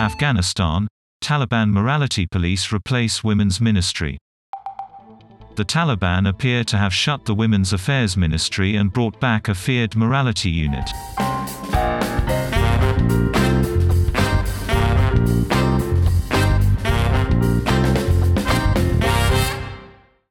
Afghanistan, Taliban morality police replace women's ministry. The Taliban appear to have shut the Women's Affairs Ministry and brought back a feared morality unit.